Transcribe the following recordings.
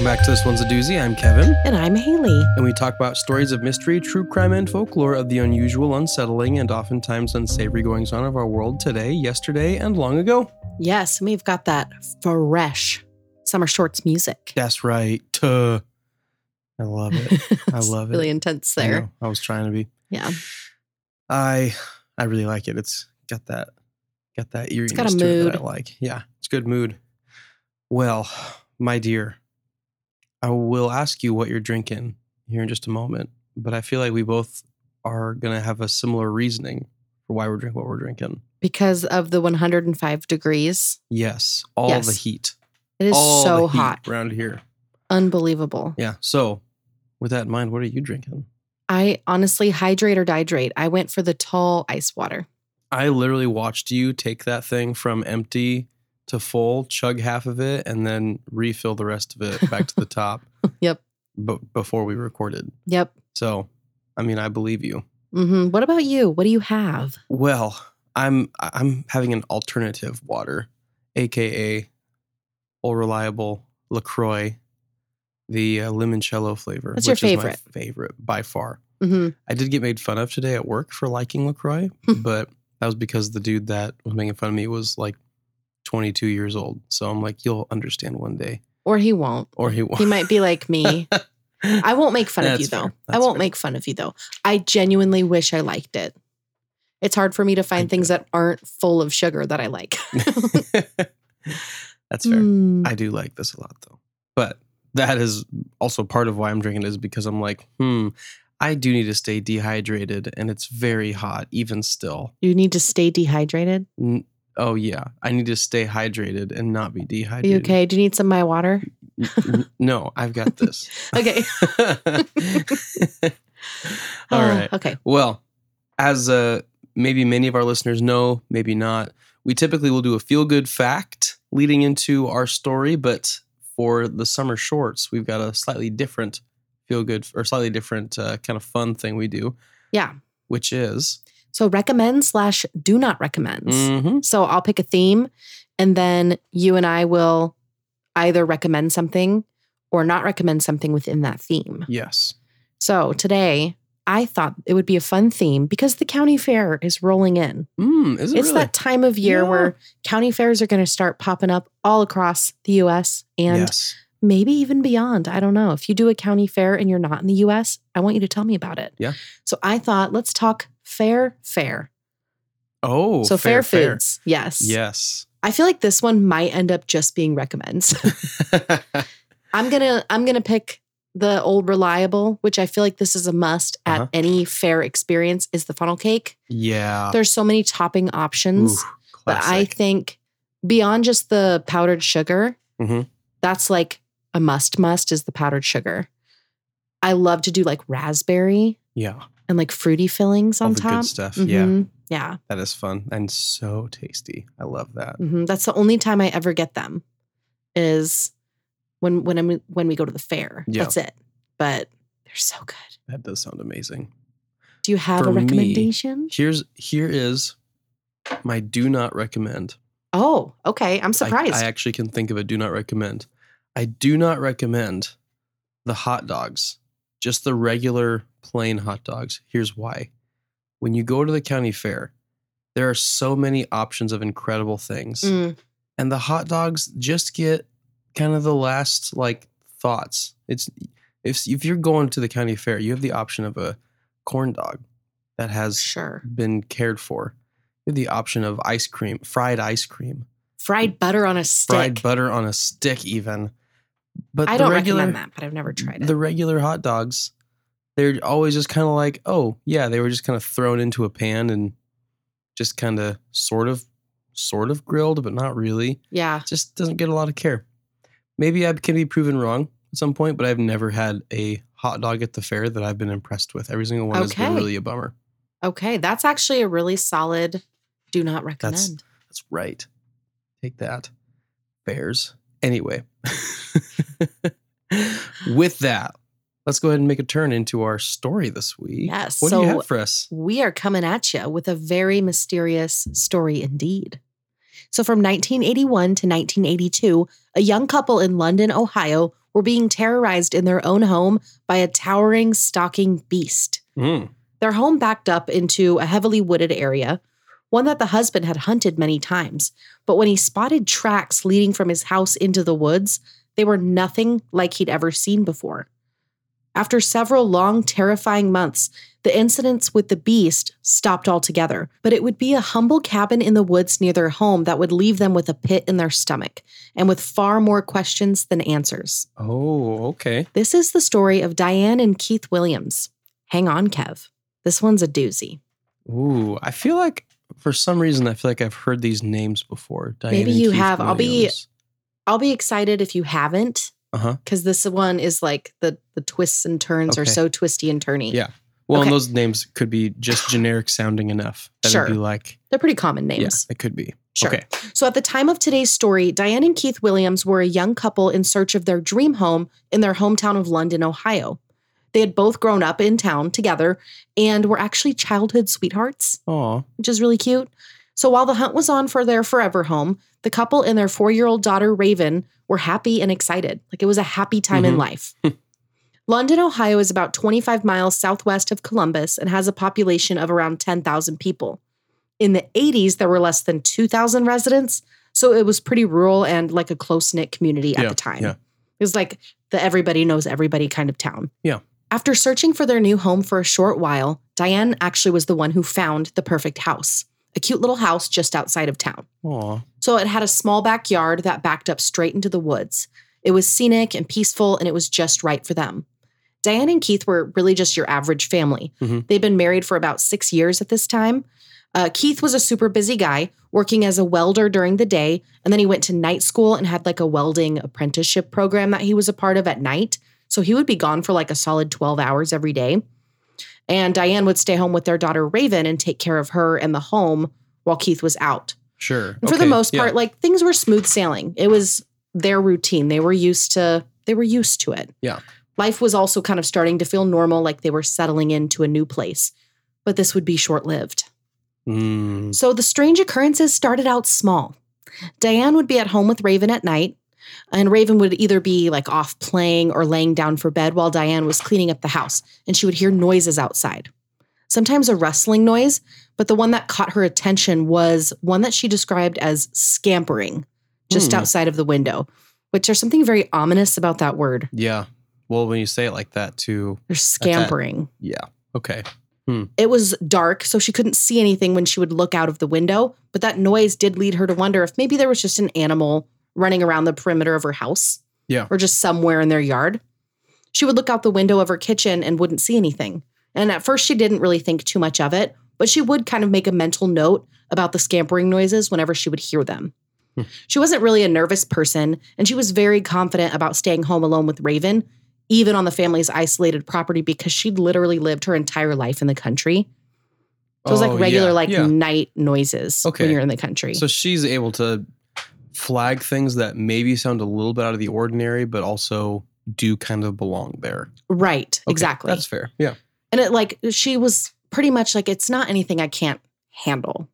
Welcome back to This One's a Doozy. I'm Kevin, And I'm Haley. and we talk about stories of mystery, true crime, and folklore of the unusual, unsettling, and oftentimes unsavory goings on of our world today, yesterday, and long ago. Yes, we've got that fresh summer shorts music. That's right. Tuh. I love it. I love it. Really intense I there. know. I was trying to be. Yeah. I I really like it. It's got that got that eeriness got a it that. I like. Yeah, it's good mood. Well, my dear, I will ask you what you're drinking here in just a moment, but I feel like we both are gonna have a similar reasoning for why we're drinking what we're drinking. Because of the 105 degrees. Yes, all Yes. the heat. It is all so the heat hot. around here. Unbelievable. Yeah. So, with that in mind, what are you drinking? I honestly hydrate or dihydrate. I went for the tall ice water. I literally watched you take that thing from empty to full, chug half of it, and then refill the rest of it back to the top. Yep. But before we recorded, Yep. so I mean, I believe you. Mm-hmm. What about you? What do you have? Well, I'm I'm having an alternative water, aka all reliable LaCroix, the uh, limoncello flavor. What's your which is my favorite? favorite by far. hmm I did get made fun of today at work for liking LaCroix, but that was because the dude that was making fun of me was like 22 years old. So I'm like, you'll understand one day. Or he won't. Or he won't. He might be like me. I won't make fun of That's you though. fair. I won't fair. make fun of you though. I genuinely wish I liked it. It's hard for me to find things get that aren't full of sugar that I like. That's fair. Mm. I do like this a lot though. But that is also part of why I'm drinking it is because I'm like, hmm, I do need to stay dehydrated and it's very hot even still. you need to stay dehydrated. N- Oh yeah, I need to stay hydrated and not be dehydrated. Are you okay? Do you need some of my water? No, I've got this. Okay. All Uh. Okay. Well, as uh, maybe many of our listeners know, maybe not, we typically will do a feel good fact leading into our story, but for the summer shorts, we've got a slightly different feel good or slightly different uh, kind of fun thing we do, Yeah. which is So recommend slash do not recommend. Mhm. So I'll pick a theme and then you and I will either recommend something or not recommend something within that theme. yes. So today I thought it would be a fun theme because the county fair is rolling in. Mm, is it It's really? that time of year Yeah. where county fairs are going to start popping up all across the US and yes. maybe even beyond. I don't know. If you do a county fair and you're not in the US, I want you to tell me about it. Yeah. So I thought let's talk fair fair. Oh, so fair, fair. foods. Yes. Yes. I feel like this one might end up just being recommends. I'm going to I'm to pick the old reliable, which I feel like this is a must at Uh-huh. any fair experience is the funnel cake. yeah. There's so many topping options. Ooh, But I think beyond just the powdered sugar, Mhm. that's like a must must is the powdered sugar. I love to do like raspberry yeah. And like fruity fillings All on the top. good stuff. Yeah. Mhm. Yeah. That is fun and so tasty. I love that. mhm. That's the only time I ever get them is when when I'm when we go to the fair. Yeah. That's it. But they're so good. That does sound amazing. Do you have For a me, recommendation? Here's here is my do not recommend. oh, okay. I'm I- surprised. I, actually can think of a do not recommend. I do not recommend the hot dogs, just the regular plain hot dogs. Here's why. When you go to the county fair, there are so many options of incredible things. Mm, And the hot dogs just get kind of the last like thoughts. It's if if you're going to the county fair, you have the option of a corn dog that has sure. been cared for. You have the option of ice cream, fried ice cream, Fried butter on a stick. fried butter on a stick, even. But I don't regular, recommend that, but I've never tried it. The regular hot dogs, they're always just kind of like, oh yeah, they were just kind of thrown into a pan and just kind of sort of, sort of grilled, but not really. yeah. Just doesn't get a lot of care. Maybe I can be proven wrong at some point, but I've never had a hot dog at the fair that I've been impressed with. Every single one has been really a bummer. Okay, that's actually a really solid do not recommend. That's right. Take that. Bears. Anyway, with that, let's go ahead and make a turn into our story this week. Yes, What do you so- have for us? we are coming at you with a very mysterious story indeed. So, from 1981 to 1982, a young couple in London, Ohio, were being terrorized in their own home by a towering, stalking beast. Mm. Their home backed up into a heavily wooded area, one that the husband had hunted many times. But when he spotted tracks leading from his house into the woods, they were nothing like he'd ever seen before. After several long, terrifying months, the incidents with the beast stopped altogether, but it would be a humble cabin in the woods near their home that would leave them with a pit in their stomach and with far more questions than answers. Oh, okay. This is the story of Diane and Keith Williams. Hang on, Kev. This one's a doozy. Ooh, I feel like for some reason I feel like I've heard these names before. Diane Maybe you Keith have. I'll be- I'll be excited if you haven't, Uh-huh. because this one is like the the twists and turns are so twisty and turny. Yeah. Well, Okay. and those names could be just generic sounding enough. That Sure. would be like, They're pretty common names. yeah, it could be. Sure. Okay. So at the time of today's story, Diane and Keith Williams were a young couple in search of their dream home in their hometown of London, Ohio. They had both grown up in town together and were actually childhood sweethearts, Oh, which is really cute. So while the hunt was on for their forever home, the couple and their four year old daughter, Raven, were happy and excited. Like it was a happy time in Mhm. life. London, Ohio is about 25 miles southwest of Columbus and has a population of around 10,000 people. In the 80s, there were less than 2,000 residents. So it was pretty rural and like a close knit community at Yeah, the time. yeah. It was like the everybody knows everybody kind of town. Yeah. After searching for their new home for a short while, Diane actually was the one who found the perfect house, a cute little house just outside of town. oh, So it had a small backyard that backed up straight into the woods. It was scenic and peaceful, and it was just right for them. Diane and Keith were really just your average family. Mhm. They'd been married for about six years at this time. Uh, Keith was a super busy guy, working as a welder during the day, and then he went to night school and had like a welding apprenticeship program that he was a part of at night. So he would be gone for like a solid 12 hours every day. And Diane would stay home with their daughter Raven and take care of her and the home while Keith was out. sure. And for the Okay, most yeah. part, like things were smooth sailing. It was their routine. They were used to they were used to it. Yeah. Life was also kind of starting to feel normal, like they were settling into a new place. But this would be short-lived. Mm, So the strange occurrences started out small. Diane would be at home with Raven at night, and Raven would either be like off playing or laying down for bed while Diane was cleaning up the house, and she would hear noises outside. Sometimes a rustling noise, but the one that caught her attention was one that she described as scampering just Hmm. outside of the window, which there's something very ominous about that word. yeah. Well, when you say it like that, too, They're scampering. yeah. Okay. It was dark, so she couldn't see anything when she would look out of the window, but that noise did lead her to wonder if maybe there was just an animal running around the perimeter of her house. Yeah. Or just somewhere in their yard. She would look out the window of her kitchen and wouldn't see anything. And at first, she didn't really think too much of it, but she would kind of make a mental note about the scampering noises whenever she would hear them. Hmm. She wasn't really a nervous person, and she was very confident about staying home alone with Raven, even on the family's isolated property, because she'd literally lived her entire life in the country. So it was Oh, like regular, yeah, like yeah. night noises Okay. when you're in the country. So she's able to flag things that maybe sound a little bit out of the ordinary, but also do kind of belong there. right, Okay, exactly. That's fair. Yeah. and it like she was pretty much like, it's not anything I can't handle,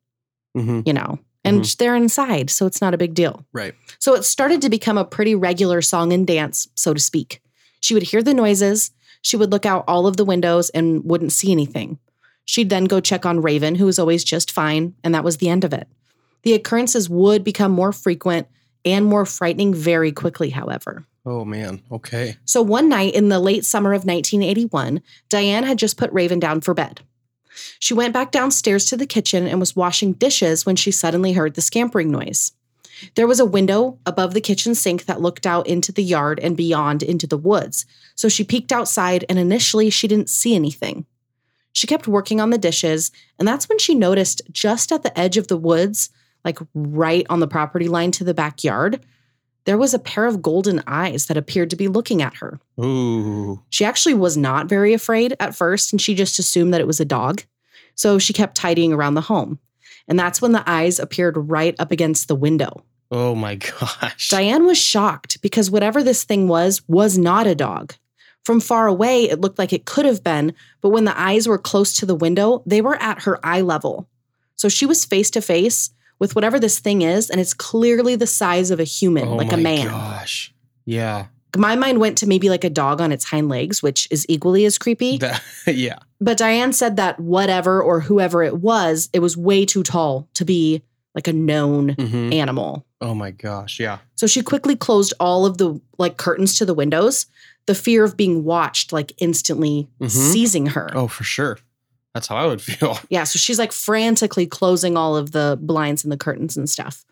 hmm you know. And they're inside, so it's not a big deal. Right. So it started to become a pretty regular song and dance, so to speak. She would hear the noises, she would look out all of the windows and wouldn't see anything. She'd then go check on Raven, who was always just fine, and that was the end of it. The occurrences would become more frequent and more frightening very quickly, however. Oh man. Okay. So one night in the late summer of 1981, Diane had just put Raven down for bed. She went back downstairs to the kitchen and was washing dishes when she suddenly heard the scampering noise. There was a window above the kitchen sink that looked out into the yard and beyond into the woods. So she peeked outside and initially she didn't see anything. She kept working on the dishes, and that's when she noticed just at the edge of the woods, like right on the property line to the backyard, there was a pair of golden eyes that appeared to be looking at her. Ooh. She actually was not very afraid at first, and she just assumed that it was a dog. So she kept tidying around the home. And that's when the eyes appeared right up against the window. Oh my gosh. Diane was shocked because whatever this thing was, was not a dog. From far away, it looked like it could have been, but when the eyes were close to the window, they were at her eye level. So she was face to face with whatever this thing is, and it's clearly the size of a human, oh like a man. Gosh. Yeah. My mind went to maybe like a dog on its hind legs, which is equally as creepy. That, yeah. But Diane said that whatever or whoever it was, it was way too tall to be like a known Mhm. animal. Oh my gosh. Yeah. So she quickly closed all of the like curtains to the windows, the fear of being watched like instantly Mhm. seizing her. Oh, for sure. That's how I would feel. Yeah, so she's like frantically closing all of the blinds and the curtains and stuff.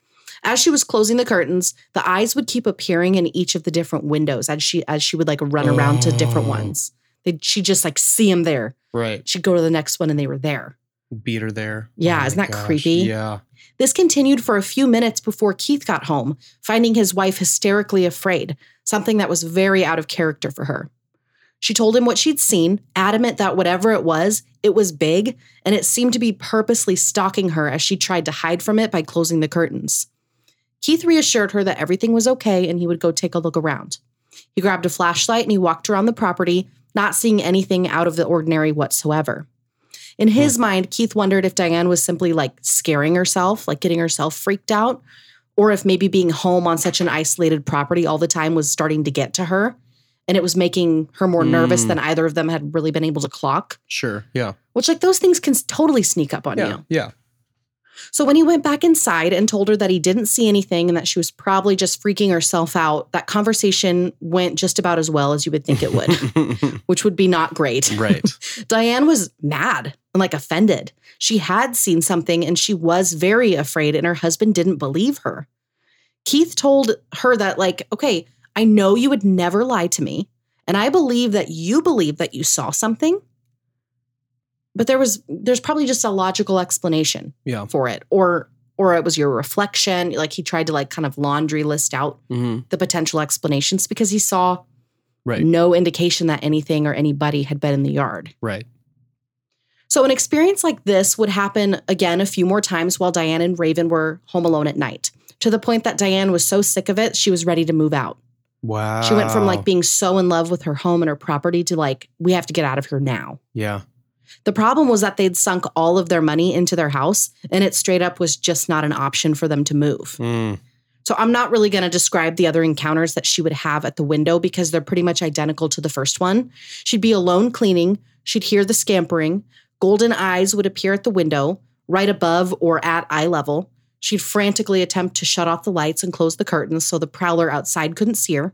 As she was closing the curtains, the eyes would keep appearing in each of the different windows as she as she would like run around to different Oh. ones. They she just like see them there. Right. She'd go to the next one and they were there. Beat her there. Yeah, Oh isn't that creepy? Yeah. This continued for a few minutes before Keith got home, finding his wife hysterically afraid, something that was very out of character for her. She told him what she'd seen, adamant that whatever it was, it was big, and it seemed to be purposely stalking her as she tried to hide from it by closing the curtains. Keith reassured her that everything was okay and he would go take a look around. He grabbed a flashlight and he walked around the property, not seeing anything out of the ordinary whatsoever. In his hmm. mind, Keith wondered if Diane was simply like scaring herself, like getting herself freaked out, or if maybe being home on such an isolated property all the time was starting to get to her and it was making her more nervous Mm. than either of them had really been able to clock. Sure. Yeah. Which, like, those things can totally sneak up on Yeah. you. Yeah. So, when he went back inside and told her that he didn't see anything and that she was probably just freaking herself out, that conversation went just about as well as you would think it would, which would be not great. right. Diane was mad and like offended. She had seen something and she was very afraid, and her husband didn't believe her. Keith told her that, like, okay, I know you would never lie to me, and I believe that you believe that you saw something. But there was there's probably just a logical explanation Yeah. for it. Or or it was your reflection. Like he tried to like kind of laundry list out hmm the potential explanations because he saw Right. no indication that anything or anybody had been in the yard. Right. So, an experience like this would happen again a few more times while Diane and Raven were home alone at night, to the point that Diane was so sick of it, she was ready to move out. Wow. She went from like being so in love with her home and her property to like, we have to get out of here now. Yeah. The problem was that they'd sunk all of their money into their house, and it straight up was just not an option for them to move. Mm. So, I'm not really going to describe the other encounters that she would have at the window because they're pretty much identical to the first one. She'd be alone cleaning, she'd hear the scampering, golden eyes would appear at the window, right above or at eye level. She'd frantically attempt to shut off the lights and close the curtains so the prowler outside couldn't see her.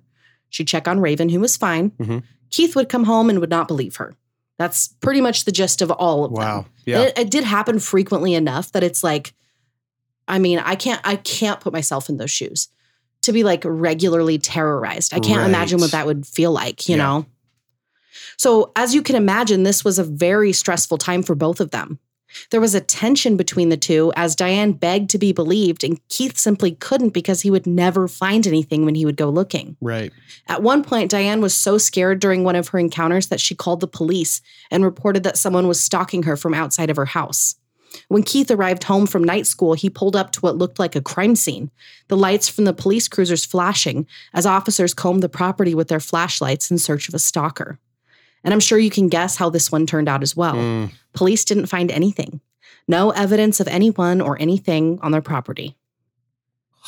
She'd check on Raven, who was fine. Mhm. Keith would come home and would not believe her. That's pretty much the gist of all of them. Wow. And Yeah. It, it did happen frequently enough that it's like, I mean, I can't, I can't put myself in those shoes to be like regularly terrorized. I can't imagine what that would feel like, you Yeah. know? So, as you can imagine, this was a very stressful time for both of them. There was a tension between the two as Diane begged to be believed, and Keith simply couldn't because he would never find anything when he would go looking. Right. At one point, Diane was so scared during one of her encounters that she called the police and reported that someone was stalking her from outside of her house. When Keith arrived home from night school, he pulled up to what looked like a crime scene, the lights from the police cruisers flashing as officers combed the property with their flashlights in search of a stalker. And I'm sure you can guess how this one turned out as well. Mm. Police didn't find anything. No evidence of anyone or anything on their property.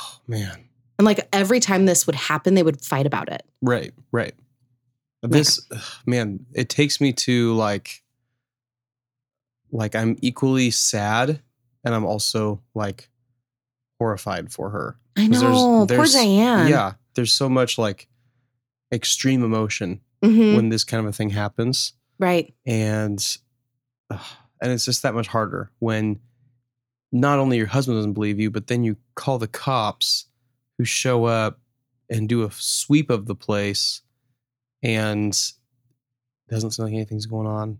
Oh, man. And like every time this would happen, they would fight about it. Right. Right. This man, it takes me to like like I'm equally sad and I'm also like horrified for her. I 'Cause there's- know. Poor Diane. Yeah. There's so much like extreme emotion Mhm. when this kind of a thing happens. Right. and ugh, and it's just that much harder when not only your husband doesn't believe you but then you call the cops who show up and do a sweep of the place and doesn't seem like anything's going on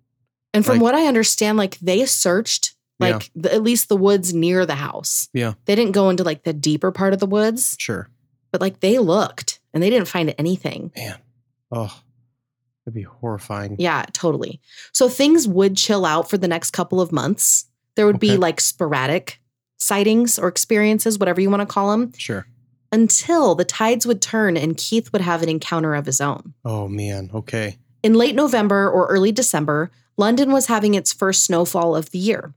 And from Like- what I understand, like they searched Yeah. like the, at least the woods near the house. Yeah. They didn't go into like the deeper part of the woods, sure but like they looked and they didn't find anything. man oh that'd be horrifying Yeah, totally. So things would chill out for the next couple of months. There would be like sporadic sightings or experiences, whatever you want to call them, sure until the tides would turn and Keith would have an encounter of his own. oh man okay In late November or early December, London was having its first snowfall of the year.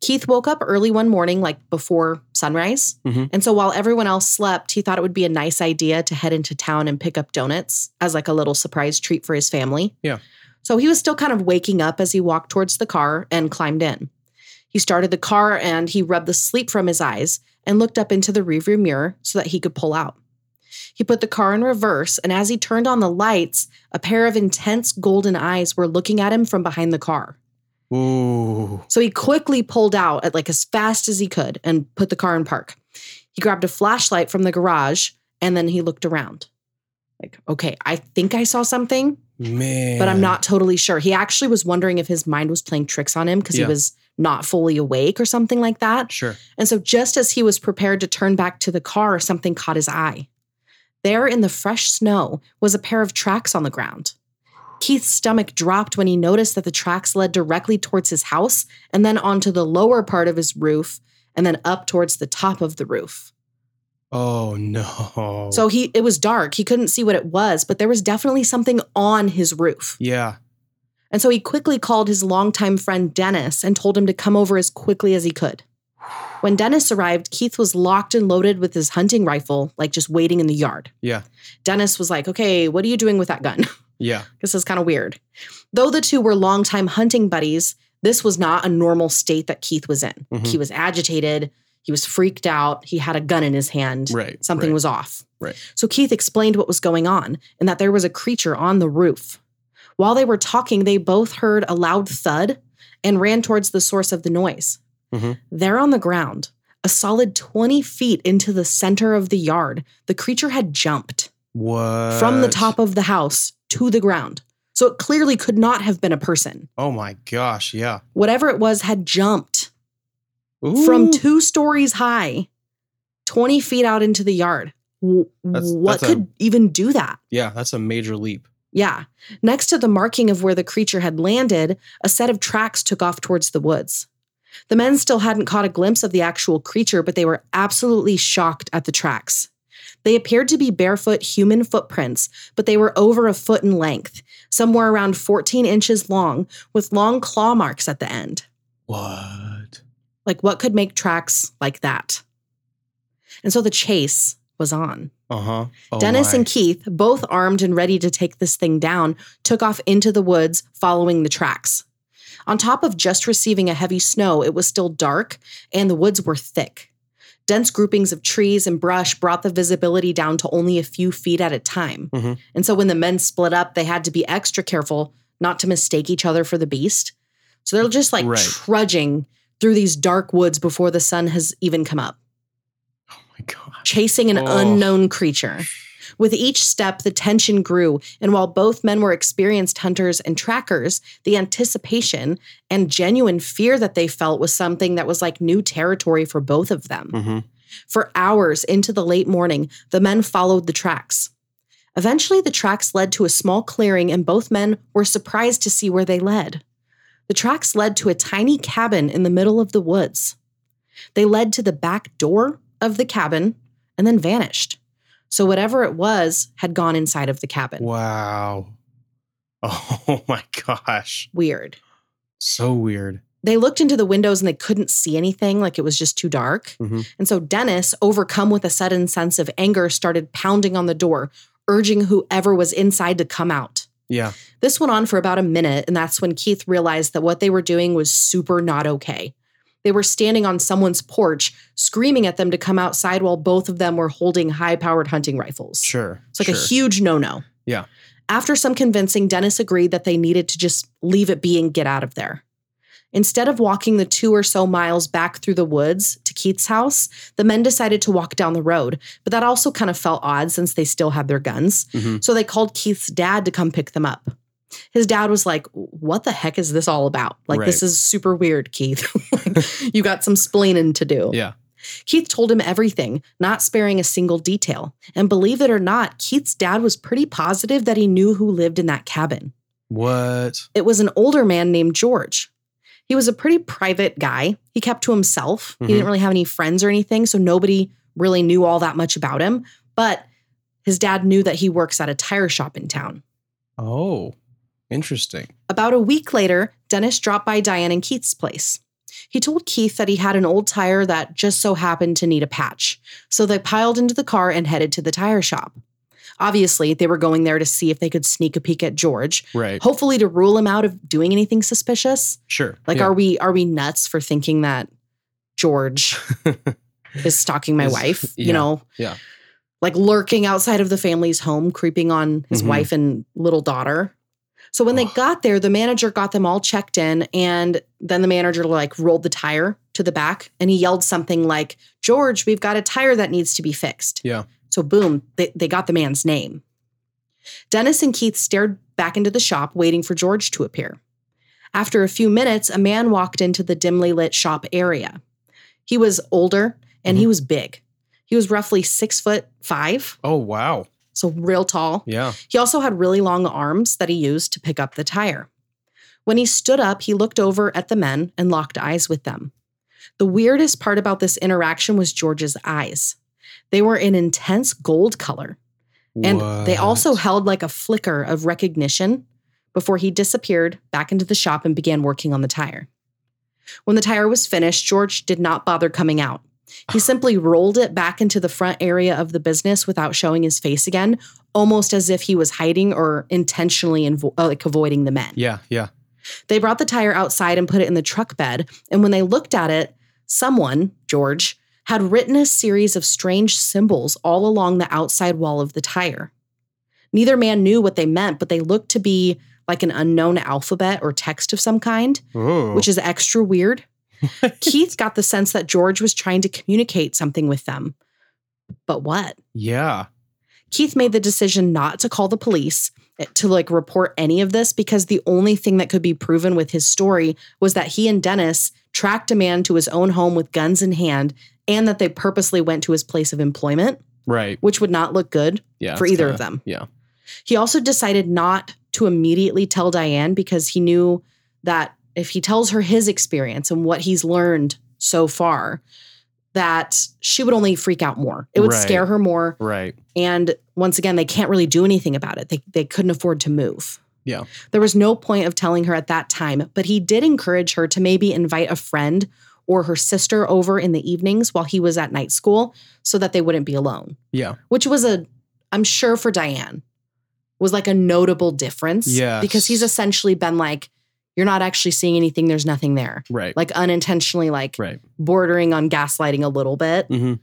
Keith woke up early one morning, like before sunrise. Mhm. And so while everyone else slept, he thought it would be a nice idea to head into town and pick up donuts as like a little surprise treat for his family. Yeah. So he was still kind of waking up as he walked towards the car and climbed in. He started the car and he rubbed the sleep from his eyes and looked up into the rearview mirror so that he could pull out. He put the car in reverse, and as he turned on the lights, a pair of intense golden eyes were looking at him from behind the car. Ooh. So he quickly pulled out at like as fast as he could and put the car in park. He grabbed a flashlight from the garage and then he looked around. Like, okay, I think I saw something, Man. but I'm not totally sure. He actually was wondering if his mind was playing tricks on him because Yeah. he was not fully awake or something like that. Sure. And so just as he was prepared to turn back to the car, something caught his eye. There in the fresh snow was a pair of tracks on the ground. Keith's stomach dropped when he noticed that the tracks led directly towards his house and then onto the lower part of his roof and then up towards the top of the roof. Oh no. So he it was dark. He couldn't see what it was, but there was definitely something on his roof. yeah. And so he quickly called his longtime friend Dennis and told him to come over as quickly as he could. When Dennis arrived, Keith was locked and loaded with his hunting rifle, like just waiting in the yard. Yeah. Dennis was like, Okay, what are you doing with that gun? Yeah. this is kind of weird. Though the two were longtime hunting buddies, this was not a normal state that Keith was in. Mhm. He was agitated, he was freaked out, he had a gun in his hand. Right. Something right. was off. Right. So Keith explained what was going on and that there was a creature on the roof. While they were talking, they both heard a loud thud and ran towards the source of the noise. Mhm. There on the ground, a solid 20 feet into the center of the yard, the creature had jumped What? from the top of the house to the ground. So it clearly could not have been a person. Oh my gosh. Yeah. Whatever it was had jumped Ooh. from two stories high, 20 feet out into the yard. That's- what that's a- could even do that? Yeah. That's a major leap. Yeah. Next to the marking of where the creature had landed, a set of tracks took off towards the woods. The men still hadn't caught a glimpse of the actual creature, but they were absolutely shocked at the tracks. They appeared to be barefoot human footprints, but they were over a foot in length, somewhere around 14 inches long, with long claw marks at the end. What? Like, what could make tracks like that? And so the chase was on. Uh huh. Oh Dennis my. and Keith, both armed and ready to take this thing down, took off into the woods following the tracks. On top of just receiving a heavy snow, it was still dark and the woods were thick. Dense groupings of trees and brush brought the visibility down to only a few feet at a time. Mhm. And so when the men split up, they had to be extra careful not to mistake each other for the beast. So they're just like Right. trudging through these dark woods before the sun has even come up Oh my gosh. chasing an Oh. unknown creature. With each step, the tension grew, and while both men were experienced hunters and trackers, the anticipation and genuine fear that they felt was something that was like new territory for both of them. Mm-hmm. For hours into the late morning, the men followed the tracks. Eventually, the tracks led to a small clearing, and both men were surprised to see where they led. The tracks led to a tiny cabin in the middle of the woods. They led to the back door of the cabin and then vanished. So, whatever it was had gone inside of the cabin. Wow. Oh my gosh. Weird. So weird. They looked into the windows and they couldn't see anything, like it was just too dark. Mhm. And so Dennis, overcome with a sudden sense of anger, started pounding on the door, urging whoever was inside to come out. Yeah. This went on for about a minute, and that's when Keith realized that what they were doing was super not okay. They were standing on someone's porch, screaming at them to come outside while both of them were holding high powered hunting rifles. Sure. It's like sure. a huge no no. Yeah. After some convincing, Dennis agreed that they needed to just leave it be and get out of there. Instead of walking the two or so miles back through the woods to Keith's house, the men decided to walk down the road, but that also kind of felt odd since they still had their guns. Mhm. So they called Keith's dad to come pick them up. His dad was like, What the heck is this all about? Like, this is super weird, Keith. Like, you got some splaining to do. Yeah. Keith told him everything, not sparing a single detail. And believe it or not, Keith's dad was pretty positive that he knew who lived in that cabin. What? It was an older man named George. He was a pretty private guy. He kept to himself. Mhm. He didn't really have any friends or anything, so nobody really knew all that much about him. But his dad knew that he works at a tire shop in town. Oh, interesting. About a week later, Dennis dropped by Diane and Keith's place. He told Keith that he had an old tire that just so happened to need a patch. So they piled into the car and headed to the tire shop. Obviously, they were going there to see if they could sneak a peek at George, Right. hopefully to rule him out of doing anything suspicious. Sure. Like, Yeah. are we are we nuts for thinking that George is stalking my wife? yeah, You know, yeah. like lurking outside of the family's home, creeping on his Mhm. wife and little daughter. So when they got there, the manager got them all checked in, and then the manager like rolled the tire to the back, and he yelled something like, "George, we've got a tire that needs to be fixed." Yeah. So boom, they, they got the man's name. Dennis and Keith stared back into the shop, waiting for George to appear. After a few minutes, a man walked into the dimly lit shop area. He was older and he mm-hmm. was big. He was roughly six foot five, Oh wow. So real tall. Yeah. He also had really long arms that he used to pick up the tire. When he stood up, he looked over at the men and locked eyes with them. The weirdest part about this interaction was George's eyes. They were an intense gold color, and they also held like a flicker of recognition before he disappeared back into the shop and began working on the tire. When the tire was finished, George did not bother coming out. He simply rolled it back into the front area of the business without showing his face again, almost as if he was hiding or intentionally invo- uh, like avoiding the men. Yeah. Yeah. They brought the tire outside and put it in the truck bed, and when they looked at it, someone, George, had written a series of strange symbols all along the outside wall of the tire. Neither man knew what they meant, but they looked to be like an unknown alphabet or text of some kind, Oh. which is extra weird. Keith got the sense that George was trying to communicate something with them. But what? yeah. Keith made the decision not to call the police eh, to like report any of this because the only thing that could be proven with his story was that he and Dennis tracked a man to his own home with guns in hand and that they purposely went to his place of employment, Right. which would not look good Yeah. for either kinda- of them. Yeah. He also decided not to immediately tell Diane because he knew that if he tells her his experience and what he's learned so far, that she would only freak out more. It would Right. scare her more. Right. And once again, they can't really do anything about it. They, they couldn't afford to move. Yeah. There was no point of telling her at that time, but he did encourage her to maybe invite a friend or her sister over in the evenings while he was at night school so that they wouldn't be alone, Yeah. which was a, I'm sure for Diane, was like a notable difference. Yes. Because he's essentially been like, you're not actually seeing anything, there's nothing there. Right. Like unintentionally, like right. bordering on gaslighting a little bit hmm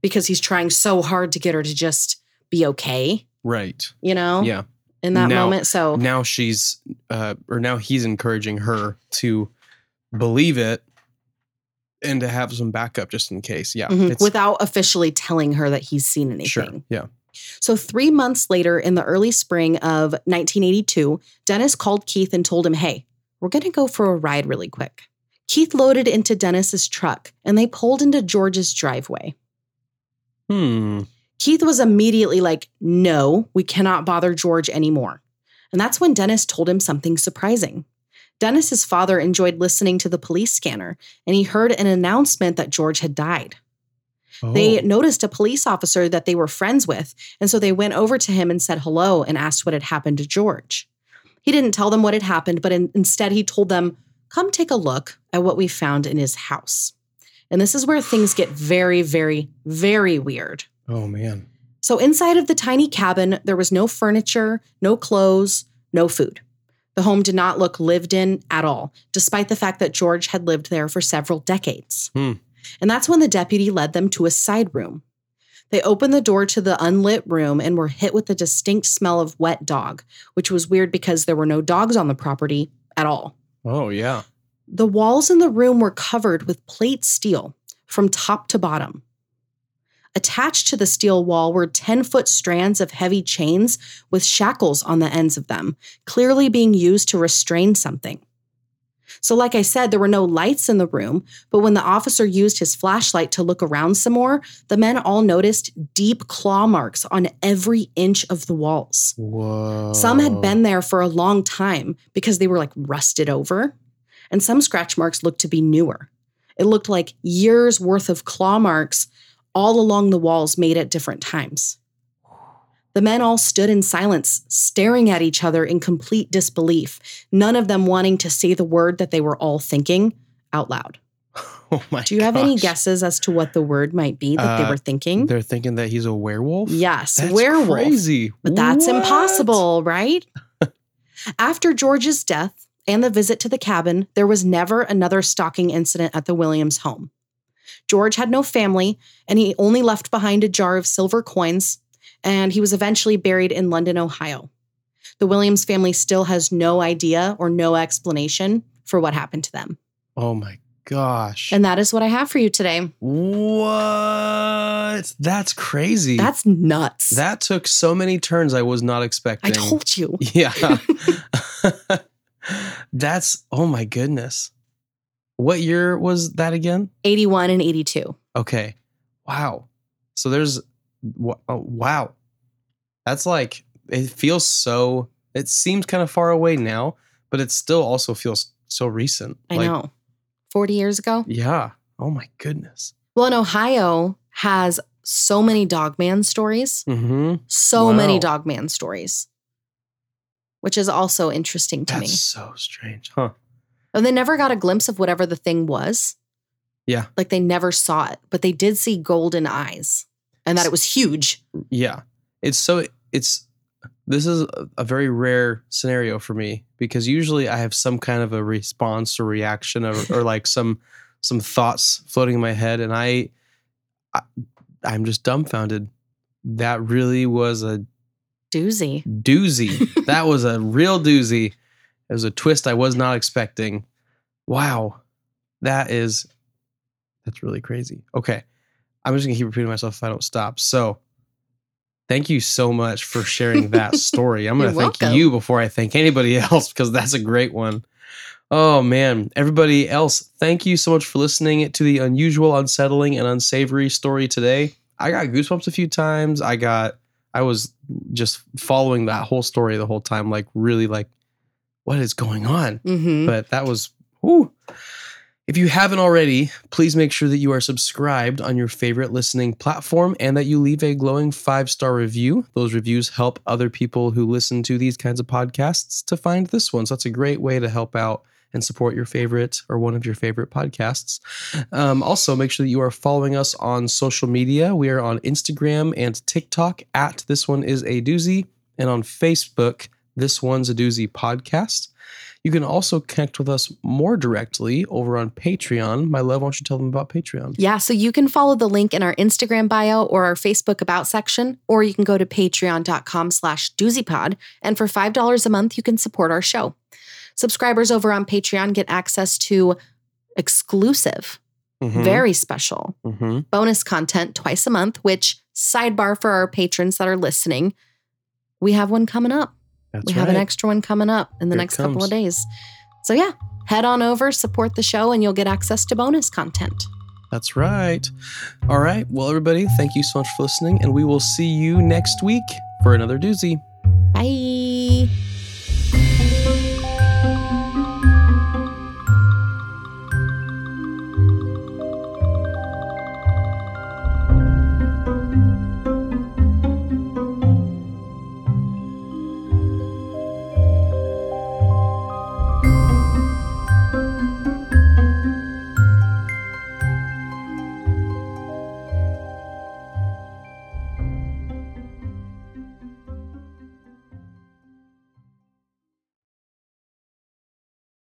because he's trying so hard to get her to just be okay, Right. you know, Yeah. in that Now- moment. So, Now she's, uh, or now he's encouraging her to believe it and to have some backup just in case. Yeah. mhm, It's without officially telling her that he's seen anything. sure. Yeah. So, three months later, in the early spring of 1982, Dennis called Keith and told him, Hey, we're going to go for a ride really quick. Keith loaded into Dennis's truck and they pulled into George's driveway. Hmm. Keith was immediately like, No, we cannot bother George anymore. And that's when Dennis told him something surprising. Dennis's father enjoyed listening to the police scanner and he heard an announcement that George had died. They Oh. noticed a police officer that they were friends with, and so they went over to him and said hello and asked what had happened to George. He didn't tell them what had happened, but in- instead he told them, Come take a look at what we found in his house. And this is where things get very, very, very weird. Oh man. So, inside of the tiny cabin, there was no furniture, no clothes, no food. The home did not look lived in at all, despite the fact that George had lived there for several decades. Hmm. And that's when the deputy led them to a side room. They opened the door to the unlit room and were hit with the distinct smell of wet dog, which was weird because there were no dogs on the property at all. Oh yeah. The walls in the room were covered with plate steel from top to bottom. Attached to the steel wall were 10 foot strands of heavy chains with shackles on the ends of them, clearly being used to restrain something. So, like I said, there were no lights in the room, but when the officer used his flashlight to look around some more, the men all noticed deep claw marks on every inch of the walls. Whoa. Some had been there for a long time because they were like rusted over, and some scratch marks looked to be newer. It looked like years worth of claw marks all along the walls made at different times. The men all stood in silence, staring at each other in complete disbelief, none of them wanting to say the word that they were all thinking out loud. Oh my Do you have any guesses as to what the word might be that they Uh, were thinking? They're thinking that he's a werewolf? Yes, That's werewolf. crazy. But that's What? impossible, right? After George's death and the visit to the cabin, there was never another stalking incident at the Williams home. George had no family, and he only left behind a jar of silver coins, and he was eventually buried in London, Ohio. The Williams family still has no idea or no explanation for what happened to them. Oh my gosh. And that is what I have for you today. what? That's crazy. That's nuts. that took so many turns I was not expecting. I told you. Yeah. That's oh my goodness. What year was that again? 81 and 82. Okay. Wow. So there's oh, wow. That's like it feels so it seems kind of far away now, but it still also feels so recent. I Like, know. 40 years ago. Yeah. Oh my goodness. Well, and Ohio has so many dogman stories, Mm-hmm. so many dogman stories, which is also interesting to That's me. so strange. Huh. And they never got a glimpse of whatever the thing was. Yeah. Like they never saw it, but they did see golden eyes and that it was huge. Yeah. It's so it's this is a- very rare scenario for me because usually I have some kind of a response or reaction or, or like some some thoughts floating in my head and I, I I'm just dumbfounded. That really was a Doozy. doozy. that was a real doozy. It was a twist I was not expecting. Wow. That is that's really crazy. Okay. I'm just gonna keep repeating myself if I don't stop. So thank you so much for sharing that story. I'm gonna thank welcome. you before I thank anybody else because that's a great one. Oh man, everybody else, thank you so much for listening to the unusual, unsettling, and unsavory story today. I got goosebumps a few times. I got I was just following that whole story the whole time, like really like, what is going on? Mm-hmm. But that was whoo. If you haven't already, please make sure that you are subscribed on your favorite listening platform and that you leave a glowing five star review. Those reviews help other people who listen to these kinds of podcasts to find this one. So that's a great way to help out and support your favorite or one of your favorite podcasts. Um, also, make sure that you are following us on social media. We are on Instagram and TikTok at This One Is a Doozy, and on Facebook, This One's a Doozy Podcast. You can also connect with us more directly over on Patreon. My love, why don't you tell them about Patreon? Yeah, so you can follow the link in our Instagram bio or our Facebook about section, or you can go to patreon.com slash doozypod. And for $5 a month, you can support our show. Subscribers over on Patreon get access to exclusive, Mhm, very special mhm. bonus content twice a month, which sidebar for our patrons that are listening, we have one coming up. That's we have an extra one coming up in the Here next couple of days. So yeah, head on over, support the show, and you'll get access to bonus content. That's right. All right. Well, everybody, thank you so much for listening, and we will see you next week for another doozy. Bye.